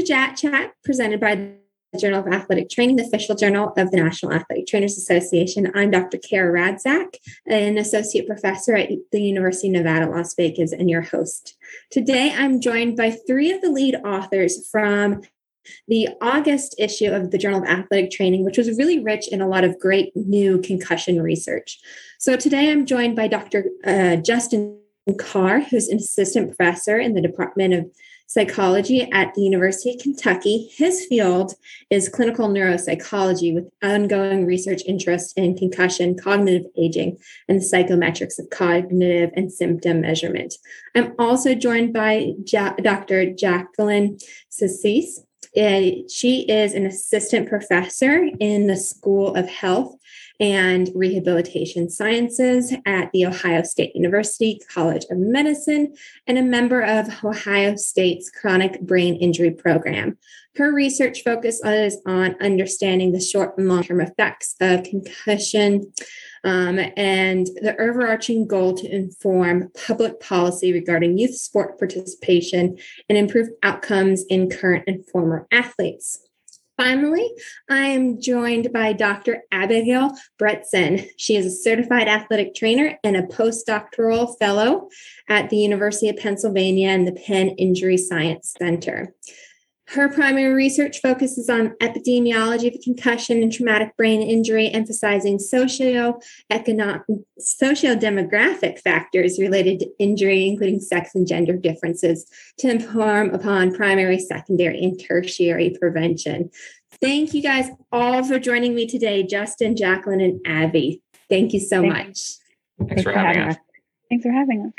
To JAT Chat, presented by the Journal of Athletic Training, the official journal of the National Athletic Trainers Association. I'm Dr. Kara Radzak, an associate professor at the University of Nevada, Las Vegas, and your host. Today, I'm joined by three of the lead authors from the August issue of the Journal of Athletic Training, which was really rich in a lot of great new concussion research. So today I'm joined by Dr. Uh, Justin Karr, who's an assistant professor in the Department of Psychology at the University of Kentucky. His field is clinical neuropsychology with ongoing research interest in concussion, cognitive aging, and the psychometrics of cognitive and symptom measurement. I'm also joined by ja- Dr. Jacqueline Caccese. Uh, she is an assistant professor in the School of Health and Rehabilitation Sciences at The Ohio State University College of Medicine and a member of Ohio State's Chronic Brain Injury Program. Her research focuses on understanding the short and long term effects of concussion um, and the overarching goal to inform public policy regarding youth sport participation and improve outcomes in current and former athletes. Finally, I am joined by Dr. Abigail Bretzin. She is a certified athletic trainer and a postdoctoral fellow at the University of Pennsylvania and the Penn Injury Science Center. Her primary research focuses on epidemiology of concussion and traumatic brain injury, emphasizing socio-economic, socio-demographic factors related to injury, including sex and gender differences, to inform upon primary, secondary, and tertiary prevention. Thank you guys all for joining me today, Justin, Jacqueline, and Abby. Thank you so Thanks. much. Thanks, Thanks for, for having us. us. Thanks for having us.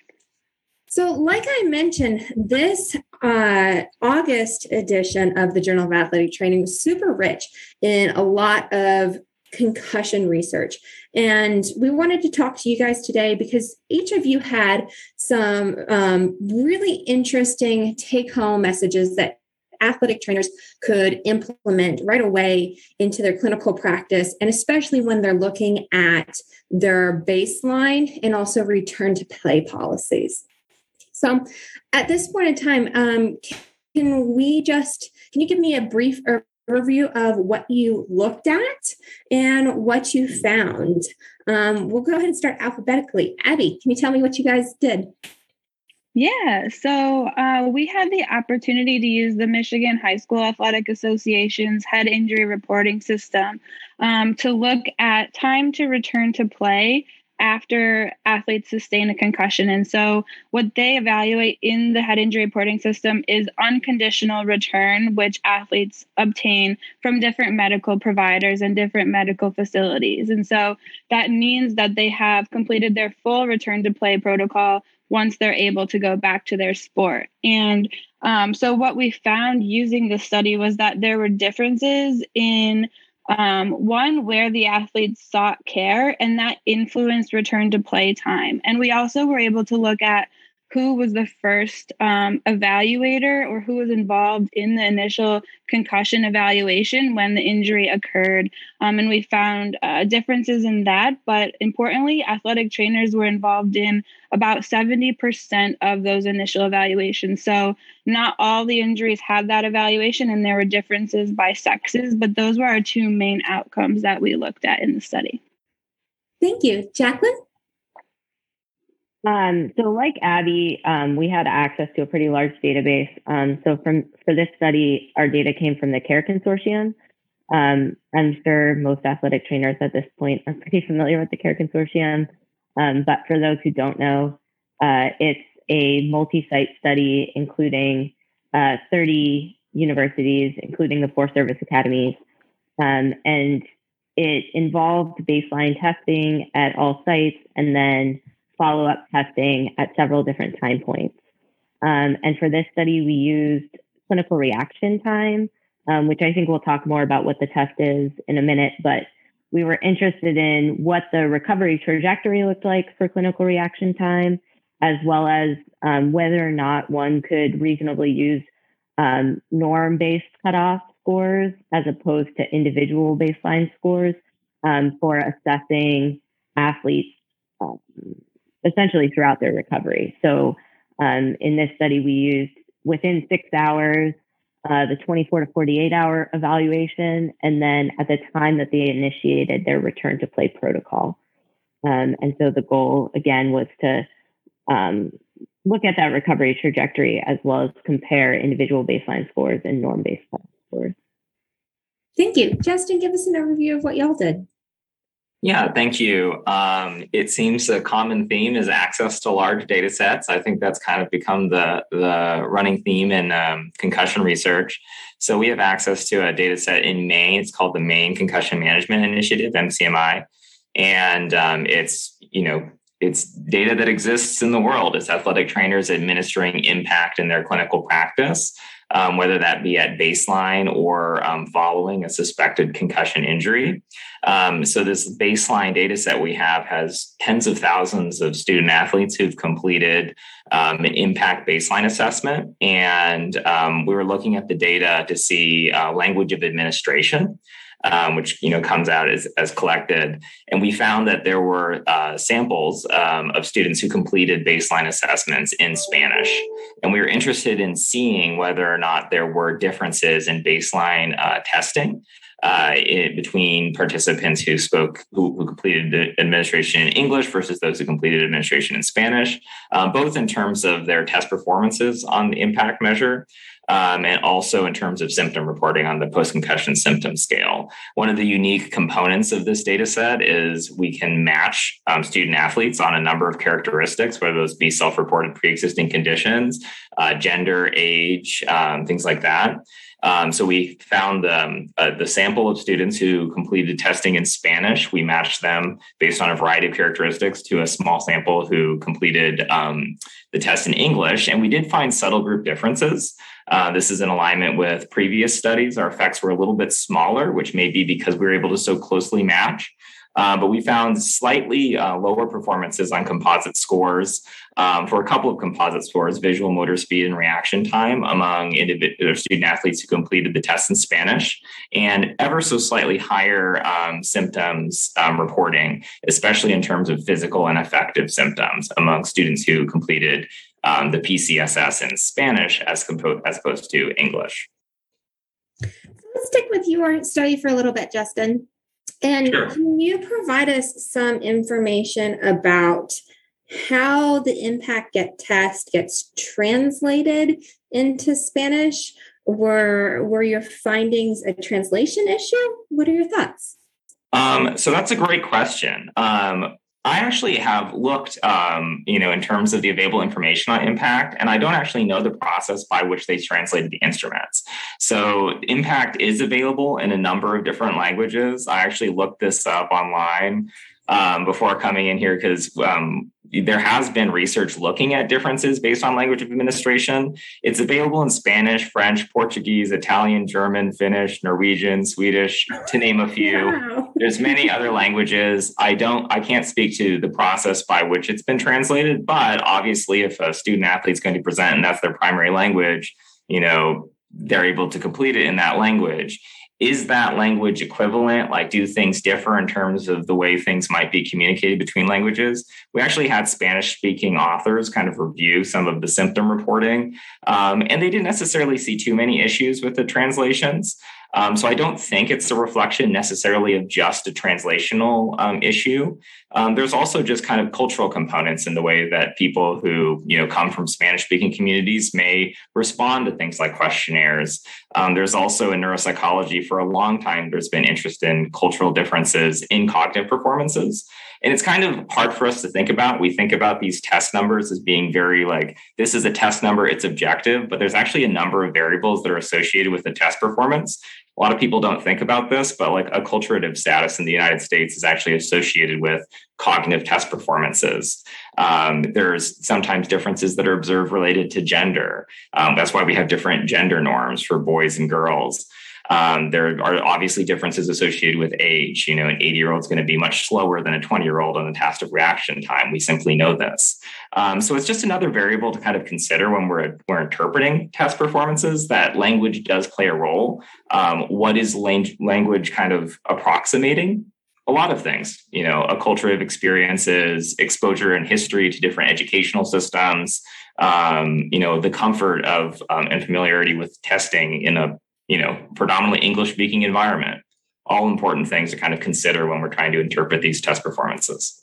So, like I mentioned, this uh, August edition of the Journal of Athletic Training was super rich in a lot of concussion research. And we wanted to talk to you guys today because each of you had some um, really interesting take home messages that athletic trainers could implement right away into their clinical practice, and especially when they're looking at their baseline and also return to play policies. So at this point in time, um, can we just, can you give me a brief overview of what you looked at and what you found? Um, we'll go ahead and start alphabetically. Abby, can you tell me what you guys did? Yeah, so uh, we had the opportunity to use the Michigan High School Athletic Association's head injury reporting system um, to look at time to return to play after athletes sustain a concussion. And so, what they evaluate in the head injury reporting system is unconditional return, which athletes obtain from different medical providers and different medical facilities. And so, that means that they have completed their full return to play protocol once they're able to go back to their sport. And um, so, what we found using the study was that there were differences in um, one, where the athletes sought care, and that influenced return to play time. And we also were able to look at who was the first um, evaluator or who was involved in the initial concussion evaluation when the injury occurred. Um, and we found uh, differences in that. But importantly, athletic trainers were involved in about 70% of those initial evaluations. So not all the injuries had that evaluation, and there were differences by sexes, but those were our two main outcomes that we looked at in the study. Thank you. Jacqueline? Um, so, like Abby, um, we had access to a pretty large database. Um, so, from for this study, our data came from the CARE Consortium. Um, I'm sure most athletic trainers at this point are pretty familiar with the CARE Consortium. Um, but for those who don't know, uh, it's a multi-site study including uh, 30 universities, including the four service academies, um, and it involved baseline testing at all sites and then follow up testing at several different time points. Um, and for this study, we used clinical reaction time, um, which I think we'll talk more about what the test is in a minute. But we were interested in what the recovery trajectory looked like for clinical reaction time, as well as um, whether or not one could reasonably use um, norm based cutoff scores as opposed to individual baseline scores um, for assessing athletes um, essentially throughout their recovery. So um, in this study, we used within six hours uh, the 24 to 48 hour evaluation, and then at the time that they initiated their return to play protocol. Um, and so the goal again was to um, look at that recovery trajectory as well as compare individual baseline scores and norm based scores. Thank you. Justin, give us an overview of what y'all did. Yeah, thank you. Um, it seems a common theme is access to large data sets. I think that's kind of become the, the running theme in um, concussion research. So we have access to a data set in Maine. It's called the Maine Concussion Management Initiative, MCMI. And um, it's, you know, it's data that exists in the world. It's athletic trainers administering impact in their clinical practice um, whether that be at baseline or um, following a suspected concussion injury. Um, so, this baseline data set we have has tens of thousands of student athletes who've completed um, an impact baseline assessment. And um, we were looking at the data to see uh, language of administration um, which you know comes out as, as collected. And we found that there were uh, samples um, of students who completed baseline assessments in Spanish, and we were interested in seeing whether or not there were differences in baseline uh, testing. Uh, it, between participants who spoke, who, who, completed the administration in English versus those who completed administration in Spanish, um, both in terms of their test performances on the impact measure, um, and also in terms of symptom reporting on the post concussion symptom scale. One of the unique components of this data set is we can match um, student athletes on a number of characteristics, whether those be self reported pre existing conditions, uh, gender, age, um, things like that. Um, so we found um, uh, the sample of students who completed testing in Spanish. We matched them based on a variety of characteristics to a small sample who completed um, the test in English, and we did find subtle group differences. Uh, this is in alignment with previous studies. Our effects were a little bit smaller, which may be because we were able to so closely match. Uh, but we found slightly uh, lower performances on composite scores um, for a couple of composite scores, visual motor speed and reaction time among individual student athletes who completed the test in Spanish, and ever so slightly higher um, symptoms um, reporting, especially in terms of physical and affective symptoms among students who completed um, the PCSS in Spanish as, compo- as opposed to English. Let's stick with your study for a little bit, Justin. And sure. can you provide us some information about how the impact get test gets translated into Spanish? Were were your findings a translation issue? What are your thoughts? Um, so that's a great question. Um, I actually have looked, um, you know, in terms of the available information on impact, and I don't actually know the process by which they translated the instruments. So impact is available in a number of different languages. I actually looked this up online um, before coming in here because um, there has been research looking at differences based on language of administration. It's available in Spanish, French, Portuguese, Italian, German, Finnish, Norwegian, Swedish, to name a few. Wow. There's many other languages. I don't, I can't speak to the process by which it's been translated, but obviously, if a student athlete's going to present and that's their primary language, you know, they're able to complete it in that language is that language equivalent? Like, do things differ in terms of the way things might be communicated between languages? We actually had Spanish speaking authors kind of review some of the symptom reporting, um, and they didn't necessarily see too many issues with the translations. Um, so I don't think it's a reflection necessarily of just a translational um, issue. Um, there's also just kind of cultural components in the way that people who you know come from Spanish speaking communities may respond to things like questionnaires. Um, there's also in neuropsychology for a long time there's been interest in cultural differences in cognitive performances. And it's kind of hard for us to think about. We think about these test numbers as being very like, this is a test number, it's objective, but there's actually a number of variables that are associated with the test performance. A lot of people don't think about this, but like acculturative status in the United States is actually associated with cognitive test performances. Um, there's sometimes differences that are observed related to gender. Um, that's why we have different gender norms for boys and girls. Um, there are obviously differences associated with age. You know, an 80 year old is going to be much slower than a 20 year old on the task of reaction time. We simply know this. Um, so it's just another variable to kind of consider when we're we're interpreting test performances. That language does play a role. Um, what is lang- language kind of approximating? a lot of things, you know, a culture of experiences, exposure and history to different educational systems, um, you know, the comfort of um, and familiarity with testing in a you know predominantly English speaking environment. All important things to kind of consider when we're trying to interpret these test performances.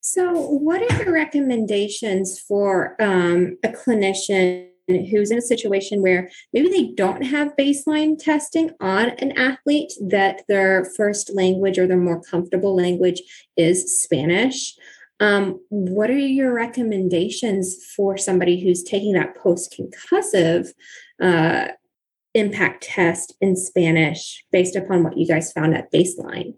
So, what are your recommendations for um, a clinician who's in a situation where maybe they don't have baseline testing on an athlete that their first language or their more comfortable language is Spanish? Um, what are your recommendations for somebody who's taking that post concussive uh, impact test in Spanish based upon what you guys found at baseline?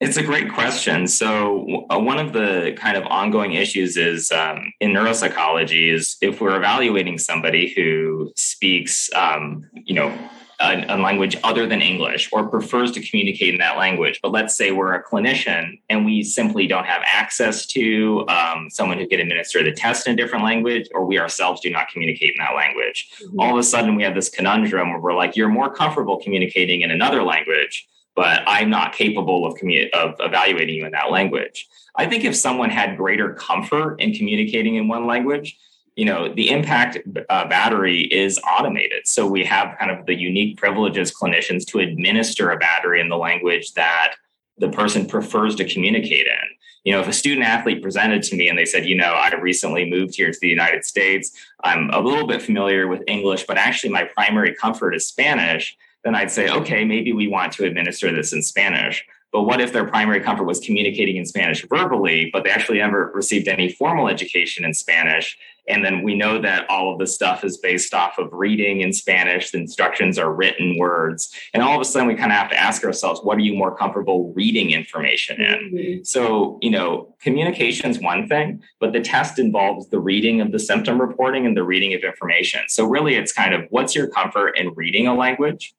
It's a great question. So, uh, one of the kind of ongoing issues is um, in neuropsychology is if we're evaluating somebody who speaks, um, you know, a, a, language other than English or prefers to communicate in that language. But let's say we're a clinician and we simply don't have access to um, someone who can administer the test in a different language, or we ourselves do not communicate in that language. Mm-hmm. All of a sudden, we have this conundrum where we're like, you're more comfortable communicating in another language but I'm not capable of commu- of evaluating you in that language. I think if someone had greater comfort in communicating in one language, you know, the impact uh, battery is automated. So we have kind of the unique privileges clinicians to administer a battery in the language that the person prefers to communicate in. You know, if a student athlete presented to me and they said, you know, I recently moved here to the United States, I'm a little bit familiar with English, but actually my primary comfort is Spanish then I'd say, okay, maybe we want to administer this in Spanish. But what if their primary comfort was communicating in Spanish verbally, but they actually never received any formal education in Spanish? And then we know that all of this stuff is based off of reading in Spanish. The instructions are written words. And all of a sudden, we kind of have to ask ourselves, what are you more comfortable reading information in? Mm-hmm. So, you know, communication is one thing, but the test involves the reading of the symptom reporting and the reading of information. So, really, it's kind of what's your comfort in reading a language?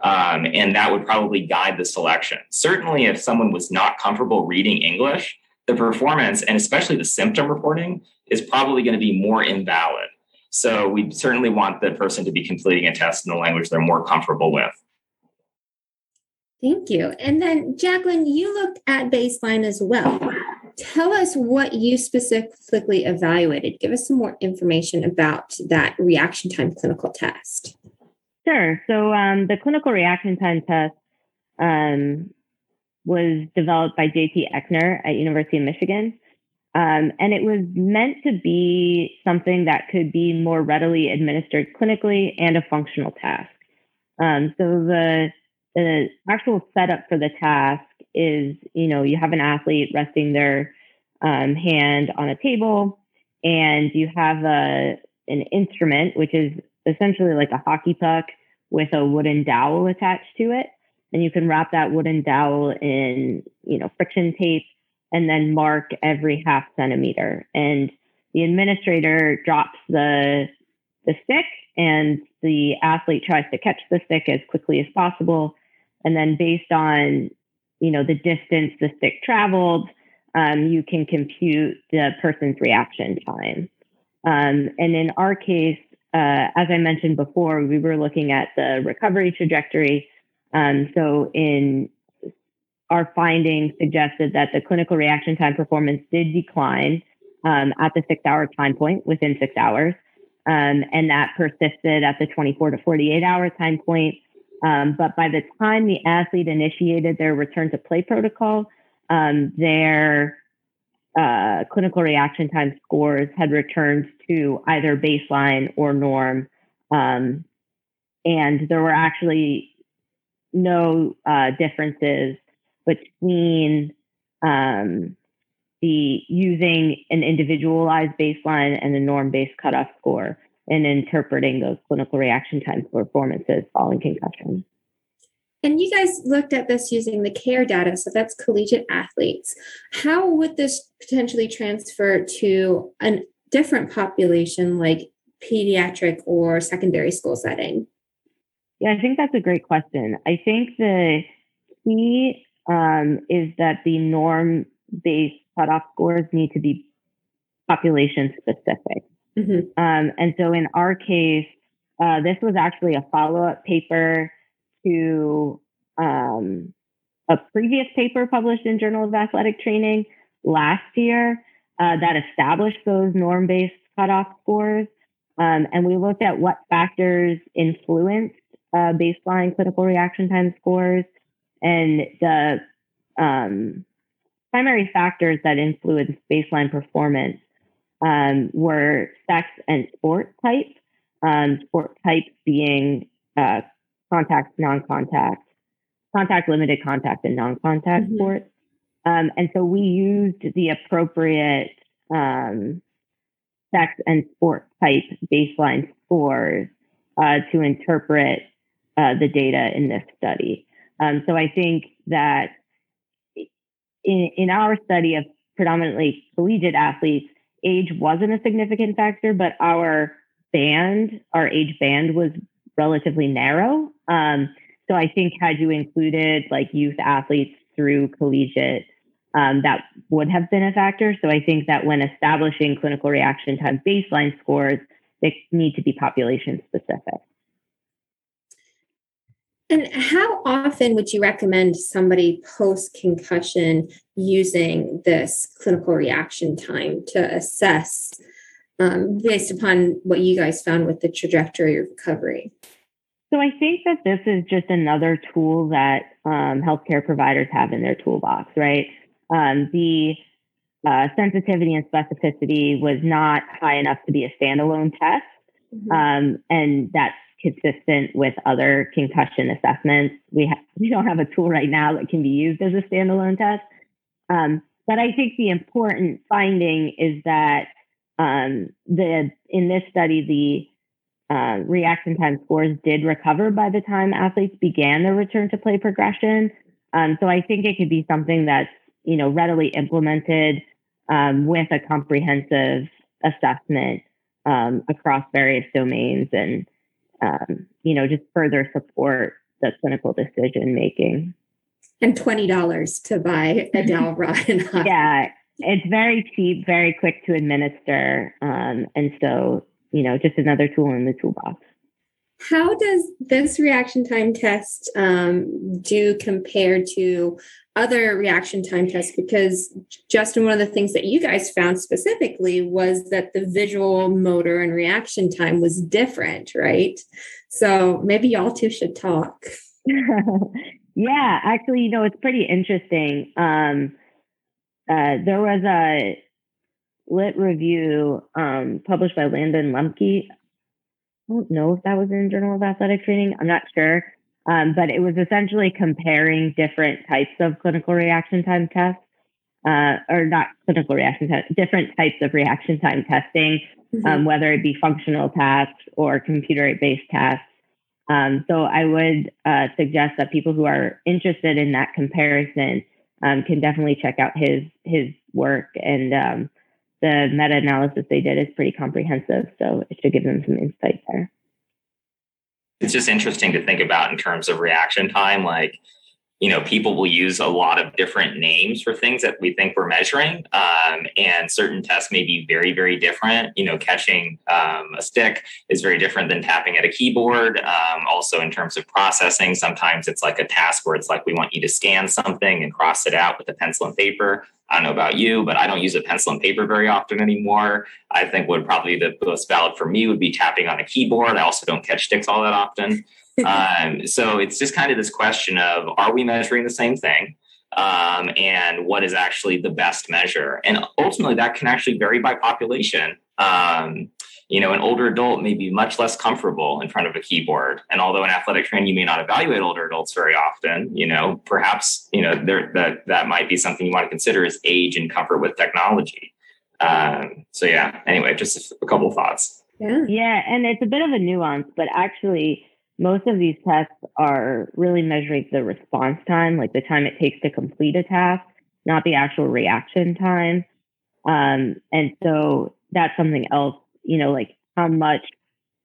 Um, and that would probably guide the selection. Certainly, if someone was not comfortable reading English, the performance and especially the symptom reporting is probably going to be more invalid. So, we certainly want the person to be completing a test in the language they're more comfortable with. Thank you. And then, Jacqueline, you looked at baseline as well. Tell us what you specifically evaluated. Give us some more information about that reaction time clinical test. Sure. So um, the clinical reaction time test um, was developed by J.T. Eckner at University of Michigan. Um, and it was meant to be something that could be more readily administered clinically and a functional task. Um, so the, the actual setup for the task is, you know, you have an athlete resting their um, hand on a table and you have a, an instrument, which is essentially like a hockey puck with a wooden dowel attached to it. And you can wrap that wooden dowel in, you know, friction tape and then mark every half centimeter. And the administrator drops the the stick and the athlete tries to catch the stick as quickly as possible. And then based on, you know, the distance the stick traveled, um, you can compute the person's reaction time. Um, and in our case, uh, as I mentioned before, we were looking at the recovery trajectory. Um, so, in our findings suggested that the clinical reaction time performance did decline um, at the six hour time point within six hours. Um, and that persisted at the 24 to 48 hour time point. Um, but by the time the athlete initiated their return to play protocol, um, their uh, clinical reaction time scores had returned to either baseline or norm. Um, and there were actually no uh, differences between um, the using an individualized baseline and a norm based cutoff score in interpreting those clinical reaction time performances following concussion. And you guys looked at this using the CARE data, so that's collegiate athletes. How would this potentially transfer to a different population like pediatric or secondary school setting? Yeah, I think that's a great question. I think the key um, is that the norm based cutoff scores need to be population specific. Mm-hmm. Um, and so in our case, uh, this was actually a follow up paper to um, a previous paper published in Journal of Athletic Training last year uh, that established those norm based cutoff scores. Um, and we looked at what factors influenced uh, baseline clinical reaction time scores and the um, primary factors that influenced baseline performance um, were sex and sport type, um, sport type being uh, contact, non contact, contact, limited contact, and non contact mm-hmm. sports. Um, and so we used the appropriate um, sex and sport type baseline scores uh, to interpret uh, the data in this study. Um, so I think that in, in our study of predominantly collegiate athletes, age wasn't a significant factor, but our band, our age band was relatively narrow. Um, so I think had you included like youth athletes through collegiate, um, that would have been a factor. So I think that when establishing clinical reaction time baseline scores, they need to be population specific. And how often would you recommend somebody post concussion using this clinical reaction time to assess um, based upon what you guys found with the trajectory of recovery? So I think that this is just another tool that um, healthcare providers have in their toolbox, right? Um, the uh, sensitivity and specificity was not high enough to be a standalone test. Mm-hmm. Um, and that's consistent with other concussion assessments. We ha- we don't have a tool right now that can be used as a standalone test. Um, but I think the important finding is that um, the in this study the uh, reaction time scores did recover by the time athletes began their return to play progression. Um, so I think it could be something that's you know readily implemented um, with a comprehensive assessment um, across various domains and um, you know, just further support the clinical decision making. And twenty dollars to buy a rod and Yeah, it's very cheap, very quick to administer, um, and so you know, just another tool in the toolbox. How does this reaction time test um, do compared to other reaction time tests because Justin, one of the things that you guys found specifically was that the visual, motor, and reaction time was different, right? So maybe y'all two should talk. yeah, actually, you know, it's pretty interesting. Um, uh, there was a lit review um, published by Landon Lempke. I don't know if that was in Journal of Athletic Training. I'm not sure. Um, but it was essentially comparing different types of clinical reaction time tests, uh, or not clinical reaction time, different types of reaction time testing, mm-hmm. um, whether it be functional tasks or computer based tasks. Um, so I would uh, suggest that people who are interested in that comparison um, can definitely check out his his work and um, the meta analysis they did is pretty comprehensive. So it should give them some insight there it's just interesting to think about in terms of reaction time like you know people will use a lot of different names for things that we think we're measuring um, and certain tests may be very very different you know catching um, a stick is very different than tapping at a keyboard um, also in terms of processing sometimes it's like a task where it's like we want you to scan something and cross it out with a pencil and paper I don't know about you, but I don't use a pencil and paper very often anymore. I think would probably the most valid for me would be tapping on a keyboard. I also don't catch sticks all that often. um, so it's just kind of this question of are we measuring the same thing? Um, and what is actually the best measure? And ultimately, that can actually vary by population. Um, you know, an older adult may be much less comfortable in front of a keyboard. And although in athletic training, you may not evaluate older adults very often, you know, perhaps, you know, there, that, that might be something you want to consider is age and comfort with technology. Um, so yeah, anyway, just a couple thoughts. Yeah. Yeah. And it's a bit of a nuance, but actually most of these tests are really measuring the response time, like the time it takes to complete a task, not the actual reaction time. Um, and so that's something else you know, like how much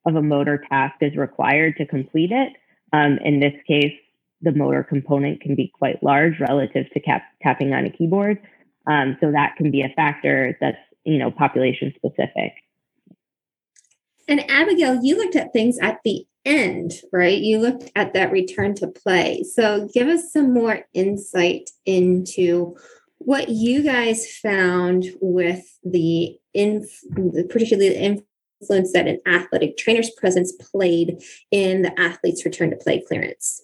of a motor task is required to complete it. Um, in this case, the motor component can be quite large relative to cap- tapping on a keyboard. Um, so that can be a factor that's, you know, population specific. And Abigail, you looked at things at the end, right? You looked at that return to play. So give us some more insight into what you guys found with the in particularly the influence that an athletic trainer's presence played in the athlete's return to play clearance?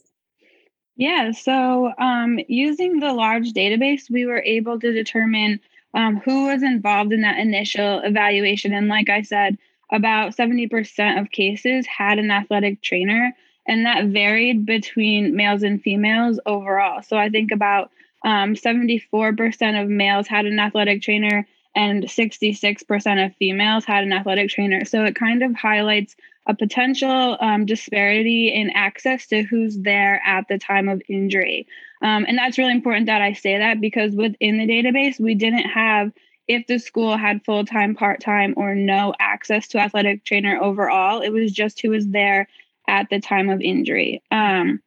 Yeah, so um, using the large database, we were able to determine um, who was involved in that initial evaluation. And like I said, about 70% of cases had an athletic trainer, and that varied between males and females overall. So I think about um, 74% of males had an athletic trainer, and 66% of females had an athletic trainer. So it kind of highlights a potential um, disparity in access to who's there at the time of injury. Um, and that's really important that I say that because within the database, we didn't have if the school had full time, part time, or no access to athletic trainer overall. It was just who was there at the time of injury. Um,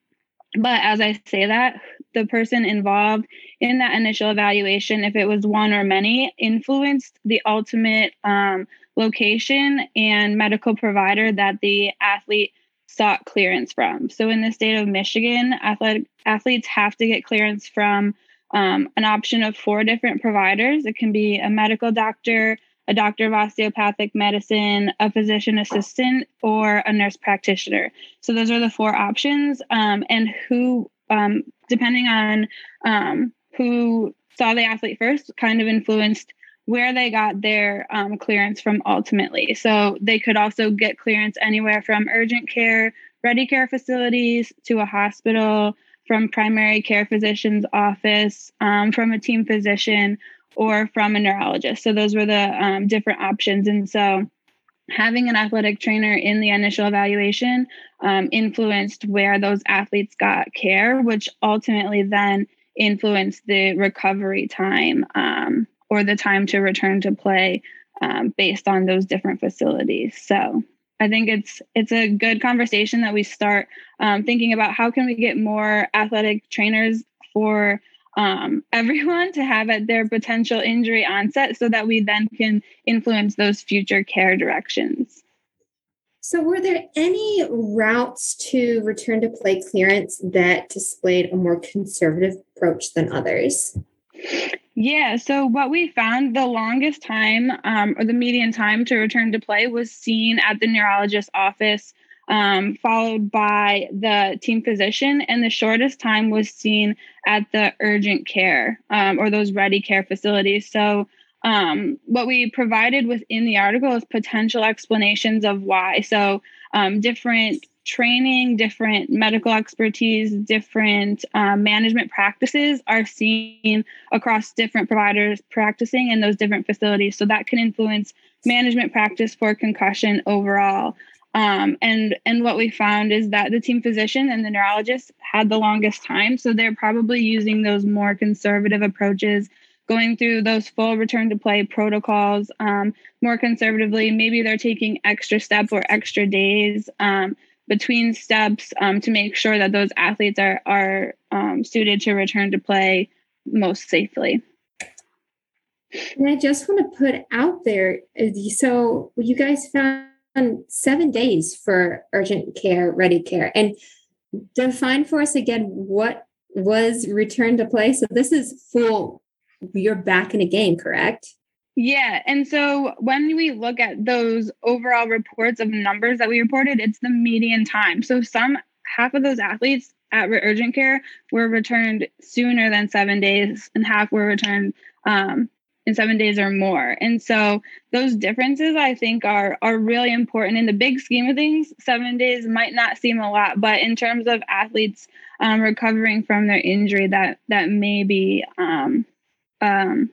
but as I say that, the person involved in that initial evaluation, if it was one or many, influenced the ultimate um, location and medical provider that the athlete sought clearance from. So in the state of Michigan, athletic, athletes have to get clearance from um, an option of four different providers. It can be a medical doctor, a doctor of osteopathic medicine, a physician assistant, or a nurse practitioner. So those are the four options. Um, and who, um, depending on um, who saw the athlete first, kind of influenced where they got their um, clearance from ultimately. So they could also get clearance anywhere from urgent care, ready care facilities to a hospital, from primary care physician's office, um, from a team physician, or from a neurologist. So those were the um, different options. And so having an athletic trainer in the initial evaluation um, influenced where those athletes got care, which ultimately then influenced the recovery time um, or the time to return to play um, based on those different facilities. So I think it's it's a good conversation that we start um, thinking about how can we get more athletic trainers for um, everyone to have at their potential injury onset so that we then can influence those future care directions. So, were there any routes to return to play clearance that displayed a more conservative approach than others? Yeah, so what we found the longest time um, or the median time to return to play was seen at the neurologist's office um, followed by the team physician, and the shortest time was seen at the urgent care um, or those ready care facilities. So, um, what we provided within the article is potential explanations of why. So, um, different training, different medical expertise, different um, management practices are seen across different providers practicing in those different facilities. So, that can influence management practice for concussion overall. Um, and and what we found is that the team physician and the neurologist had the longest time, so they're probably using those more conservative approaches, going through those full return to play protocols um, more conservatively. Maybe they're taking extra steps or extra days um, between steps um, to make sure that those athletes are are um, suited to return to play most safely. And I just want to put out there, so you guys found seven days for urgent care, ready care. And define for us again what was return to play. So this is full, you're back in a game, correct? Yeah. And so when we look at those overall reports of numbers that we reported, it's the median time. So some half of those athletes at urgent care were returned sooner than seven days, and half were returned um, in seven days or more. And so those differences I think are are really important in the big scheme of things. Seven days might not seem a lot, but in terms of athletes um, recovering from their injury, that that may be um, um,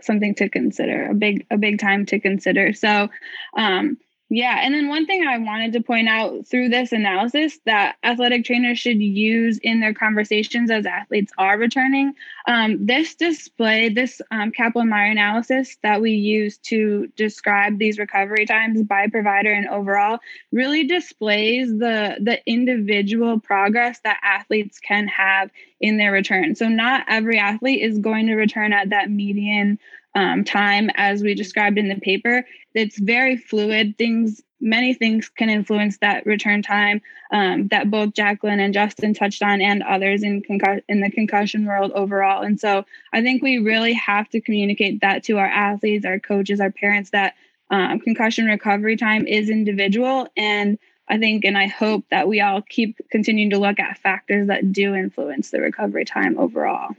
something to consider, a big a big time to consider. So um, yeah. And then one thing I wanted to point out through this analysis that athletic trainers should use in their conversations as athletes are returning. Um, this display, this um, Kaplan Meier analysis that we use to describe these recovery times by provider and overall really displays the, the individual progress that athletes can have in their return. So, not every athlete is going to return at that median um, time as we described in the paper. It's very fluid. Things, many things can influence that return time um, that both Jacqueline and Justin touched on, and others in concussion in the concussion world overall. And so, I think we really have to communicate that to our athletes, our coaches, our parents that um, concussion recovery time is individual and I think and I hope that we all keep continuing to look at factors that do influence the recovery time overall.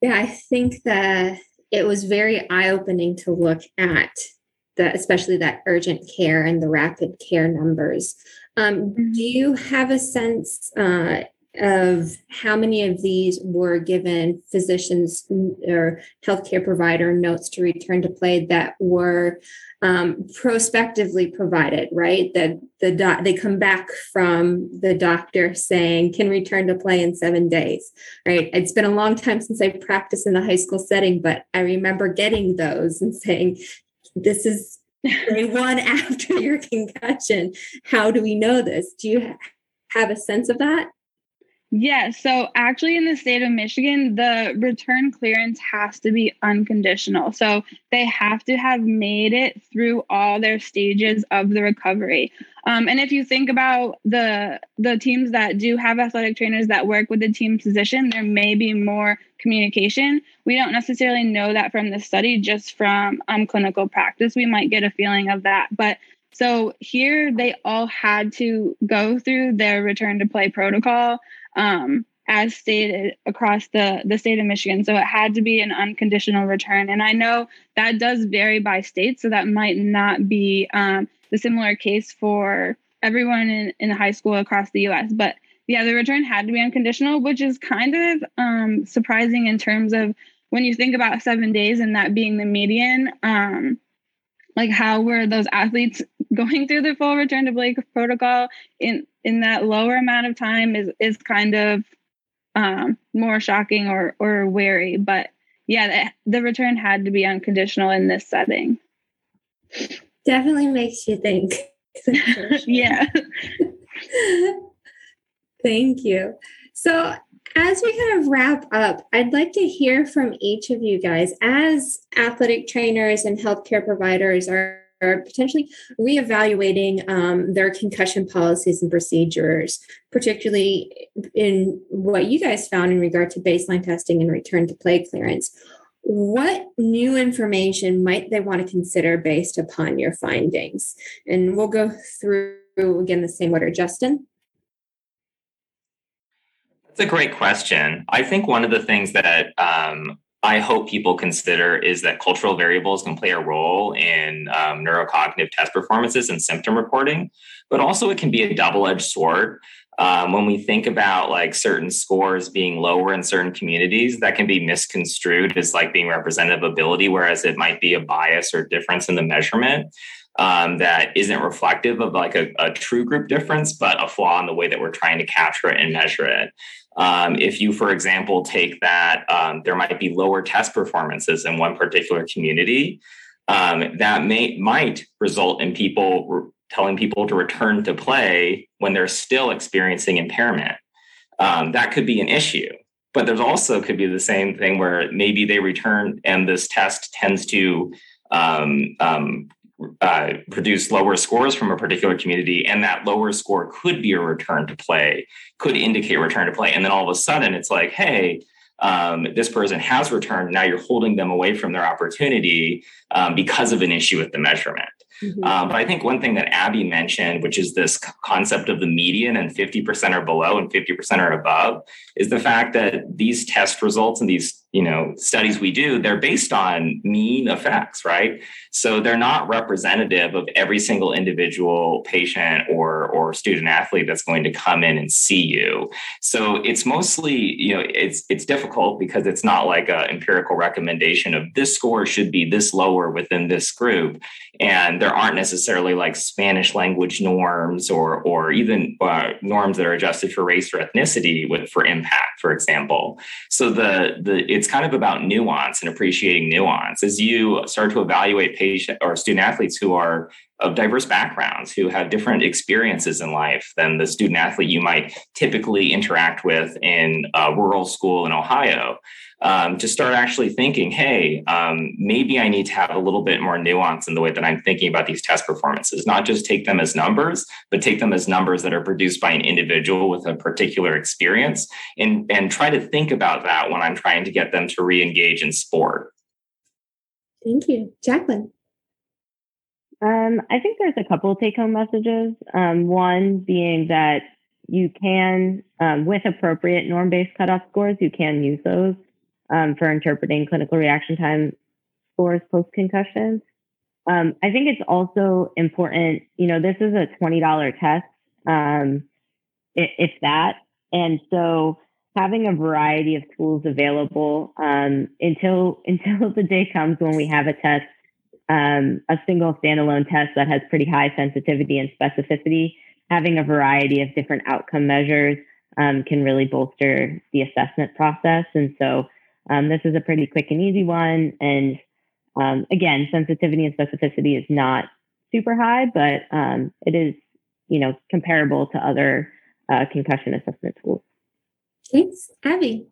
Yeah, I think that it was very eye opening to look at the, especially that urgent care and the rapid care numbers. Um, mm-hmm. do you have a sense uh, of how many of these were given physicians or healthcare provider notes to return to play that were um, prospectively provided, right? That the doc, they come back from the doctor saying can return to play in seven days, right? It's been a long time since I practiced in the high school setting, but I remember getting those and saying, "This is day one after your concussion. How do we know this? Do you have a sense of that?" Yeah, so actually, in the state of Michigan, the return clearance has to be unconditional. So they have to have made it through all their stages of the recovery. Um, and if you think about the the teams that do have athletic trainers that work with the team physician, there may be more communication. We don't necessarily know that from the study, just from um, clinical practice. We might get a feeling of that, but so here they all had to go through their return to play protocol um, as stated across the, the state of Michigan. So it had to be an unconditional return. And I know that does vary by state. So that might not be um, the similar case for everyone in, in high school across the US. But yeah, the return had to be unconditional, which is kind of um, surprising in terms of when you think about seven days and that being the median. Um, like how were those athletes going through the full return to play protocol in in that lower amount of time is is kind of um, more shocking or or wary. But yeah, the, the return had to be unconditional in this setting. Definitely makes you think. yeah. Thank you. So as we kind of wrap up, I'd like to hear from each of you guys as athletic trainers and healthcare providers are are potentially reevaluating um, their concussion policies and procedures, particularly in what you guys found in regard to baseline testing and return to play clearance. What new information might they want to consider based upon your findings? And we'll go through again the same order. Justin? A great question. I think one of the things that um, I hope people consider is that cultural variables can play a role in um, neurocognitive test performances and symptom reporting, but also it can be a double edged sword. Um, when we think about like certain scores being lower in certain communities, that can be misconstrued as like being representative ability, whereas it might be a bias or difference in the measurement. Um, that isn't reflective of like a, a, true group difference, but a flaw in the way that we're trying to capture it and measure it. Um, if you, for example, take that um, there might be lower test performances in one particular community, um, that may might result in people re- telling people to return to play when they're still experiencing impairment. Um, that could be an issue. But there's also could be the same thing where maybe they return and this test tends to um, um, uh, produce lower scores from a particular community, and that lower score could be a return to play, could indicate return to play. And then all of a sudden, it's like, hey, um, this person has returned. Now you're holding them away from their opportunity um, because of an issue with the measurement. Mm-hmm. Um, but I think one thing that Abby mentioned, which is this concept of the median and 50% are below and 50% are above, is the fact that these test results and these you know studies we do they're based on mean effects right? So they're not representative of every single individual patient or or student athlete that's going to come in and see you. So it's mostly you know it's it's difficult because it's not like a empirical recommendation of this score should be this lower within this group. And there aren't necessarily like spanish language norms or or even uh, norms that are adjusted for race or ethnicity with for impact for example. So the the it's kind of about nuance and appreciating nuance as you start to evaluate patient or student athletes who are of diverse backgrounds who have different experiences in life than the student athlete you might typically interact with in a rural school in Ohio. Um, to start actually thinking, hey, um, maybe I need to have a little bit more nuance in the way that I'm thinking about these test performances, not just take them as numbers, but take them as numbers that are produced by an individual with a particular experience and, and try to think about that when I'm trying to get them to re engage in sport. Thank you. Jacqueline. Um, I think there's a couple take home messages. Um, one being that you can, um, with appropriate norm based cutoff scores, you can use those um, for interpreting clinical reaction time scores post concussion. Um, I think it's also important, you know, this is a $20 test, um, if that. And so having a variety of tools available until until the day comes when we have a test um, a single standalone test that has pretty high sensitivity and specificity, having a variety of different outcome measures um, can really bolster the assessment process. And so um, this is a pretty quick and easy one. And um, again, sensitivity and specificity is not super high, but um, it is, you know, comparable to other uh, concussion assessment tools. Thanks, Abby.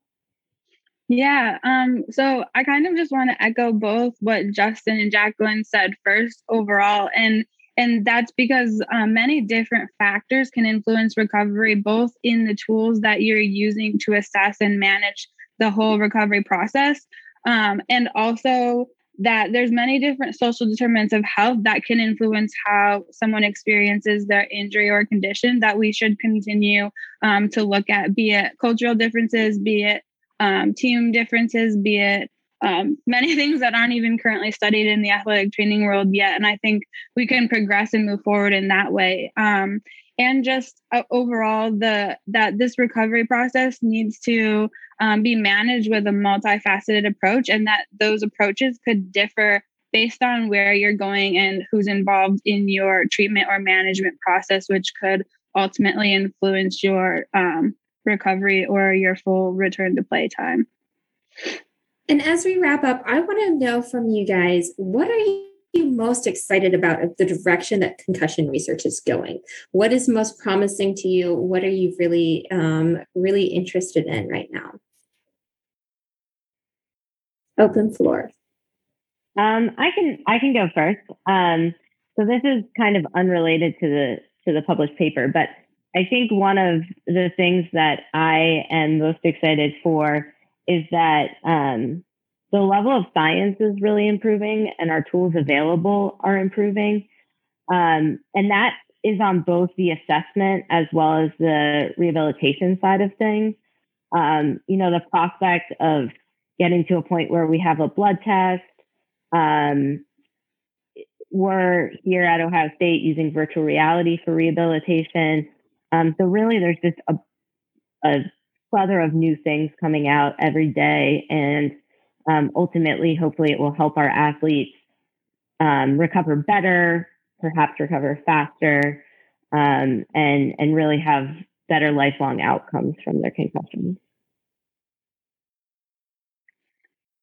Yeah. Um, so I kind of just want to echo both what Justin and Jacqueline said first overall. And and that's because um, many different factors can influence recovery, both in the tools that you're using to assess and manage the whole recovery process, um, and also that there's many different social determinants of health that can influence how someone experiences their injury or condition that we should continue um, to look at, be it cultural differences, be it um, team differences, be it um, many things that aren't even currently studied in the athletic training world yet. And I think we can progress and move forward in that way. Um, and just uh, overall, the that this recovery process needs to um, be managed with a multifaceted approach, and that those approaches could differ based on where you're going and who's involved in your treatment or management process, which could ultimately influence your um, recovery or your full return to play time. And as we wrap up, I want to know from you guys what are you most excited about the direction that concussion research is going? What is most promising to you? What are you really, um, really interested in right now? Open floor. Um, I can I can go first. Um, so this is kind of unrelated to the to the published paper, but I think one of the things that I am most excited for is that um, the level of science is really improving and our tools available are improving. Um, and that is on both the assessment as well as the rehabilitation side of things. Um, you know, the prospect of getting to a point where we have a blood test. Um, we're here at Ohio State using virtual reality for rehabilitation. Um, so really, there's just a, a plethora of new things coming out every day, and um, ultimately, hopefully, it will help our athletes um, recover better, perhaps recover faster, um, and and really have better lifelong outcomes from their concussions.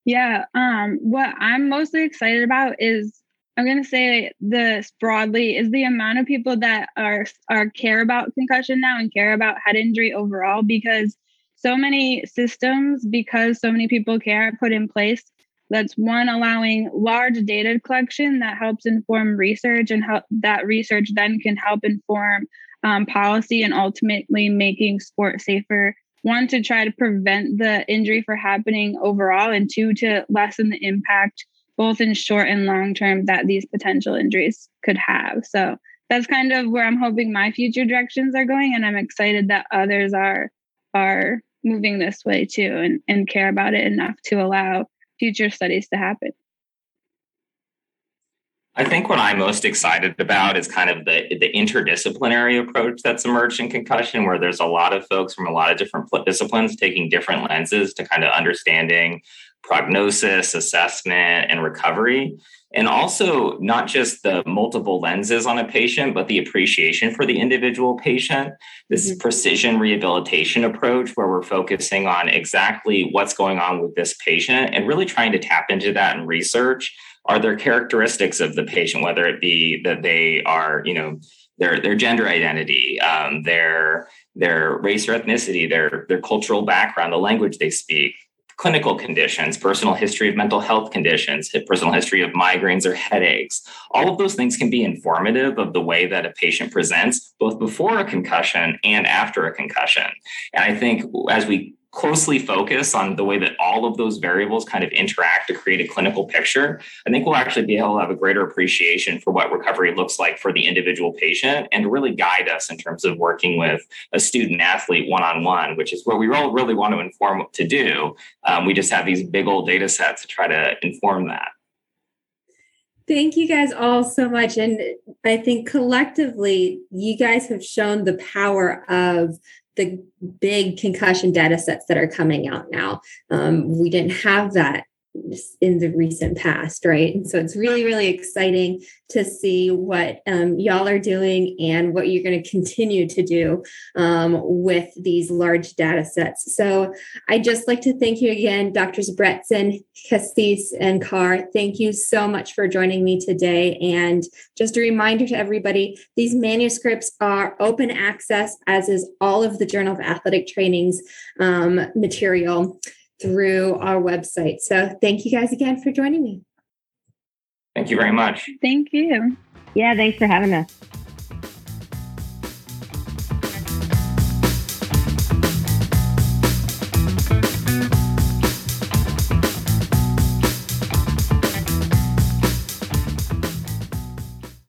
Yeah, um, what I'm mostly excited about is I'm going to say this broadly is the amount of people that are are care about concussion now and care about head injury overall because so many systems because so many people care put in place that's one allowing large data collection that helps inform research and how that research then can help inform um, policy and ultimately making sport safer one to try to prevent the injury for happening overall and two to lessen the impact both in short and long term that these potential injuries could have. So that's kind of where I'm hoping my future directions are going. And I'm excited that others are are moving this way too and, and care about it enough to allow future studies to happen. I think what I'm most excited about is kind of the, the interdisciplinary approach that's emerged in concussion, where there's a lot of folks from a lot of different disciplines taking different lenses to kind of understanding prognosis, assessment, and recovery. And also, not just the multiple lenses on a patient, but the appreciation for the individual patient. This mm-hmm. precision rehabilitation approach, where we're focusing on exactly what's going on with this patient and really trying to tap into that in research are there characteristics of the patient, whether it be that they are, you know, their their gender identity, um, their their race or ethnicity, their their cultural background, the language they speak, clinical conditions, personal history of mental health conditions, personal history of migraines or headaches. All of those things can be informative of the way that a patient presents both before a concussion and after a concussion. And I think as we closely focus on the way that all of those variables kind of interact to create a clinical picture, I think we'll actually be able to have a greater appreciation for what recovery looks like for the individual patient and really guide us in terms of working with a student athlete one on one, which is what we all really want to inform to do. Um, we just have these big old data sets to try to inform that. Thank you guys all so much. And I think collectively, you guys have shown the power of the big concussion data sets that are coming out now. Um, we didn't have that in the recent past, right? And so it's really, really exciting to see what um, y'all are doing and what you're going to continue to do um, with these large data sets. So I just like to thank you again, Drs. Bretzin, Caccese, and Karr. Thank you so much for joining me today. And just a reminder to everybody, these manuscripts are open access, as is all of the Journal of Athletic Training's um, material through our website. So thank you guys again for joining me. Thank you very much. Thank you. Yeah, thanks for having us.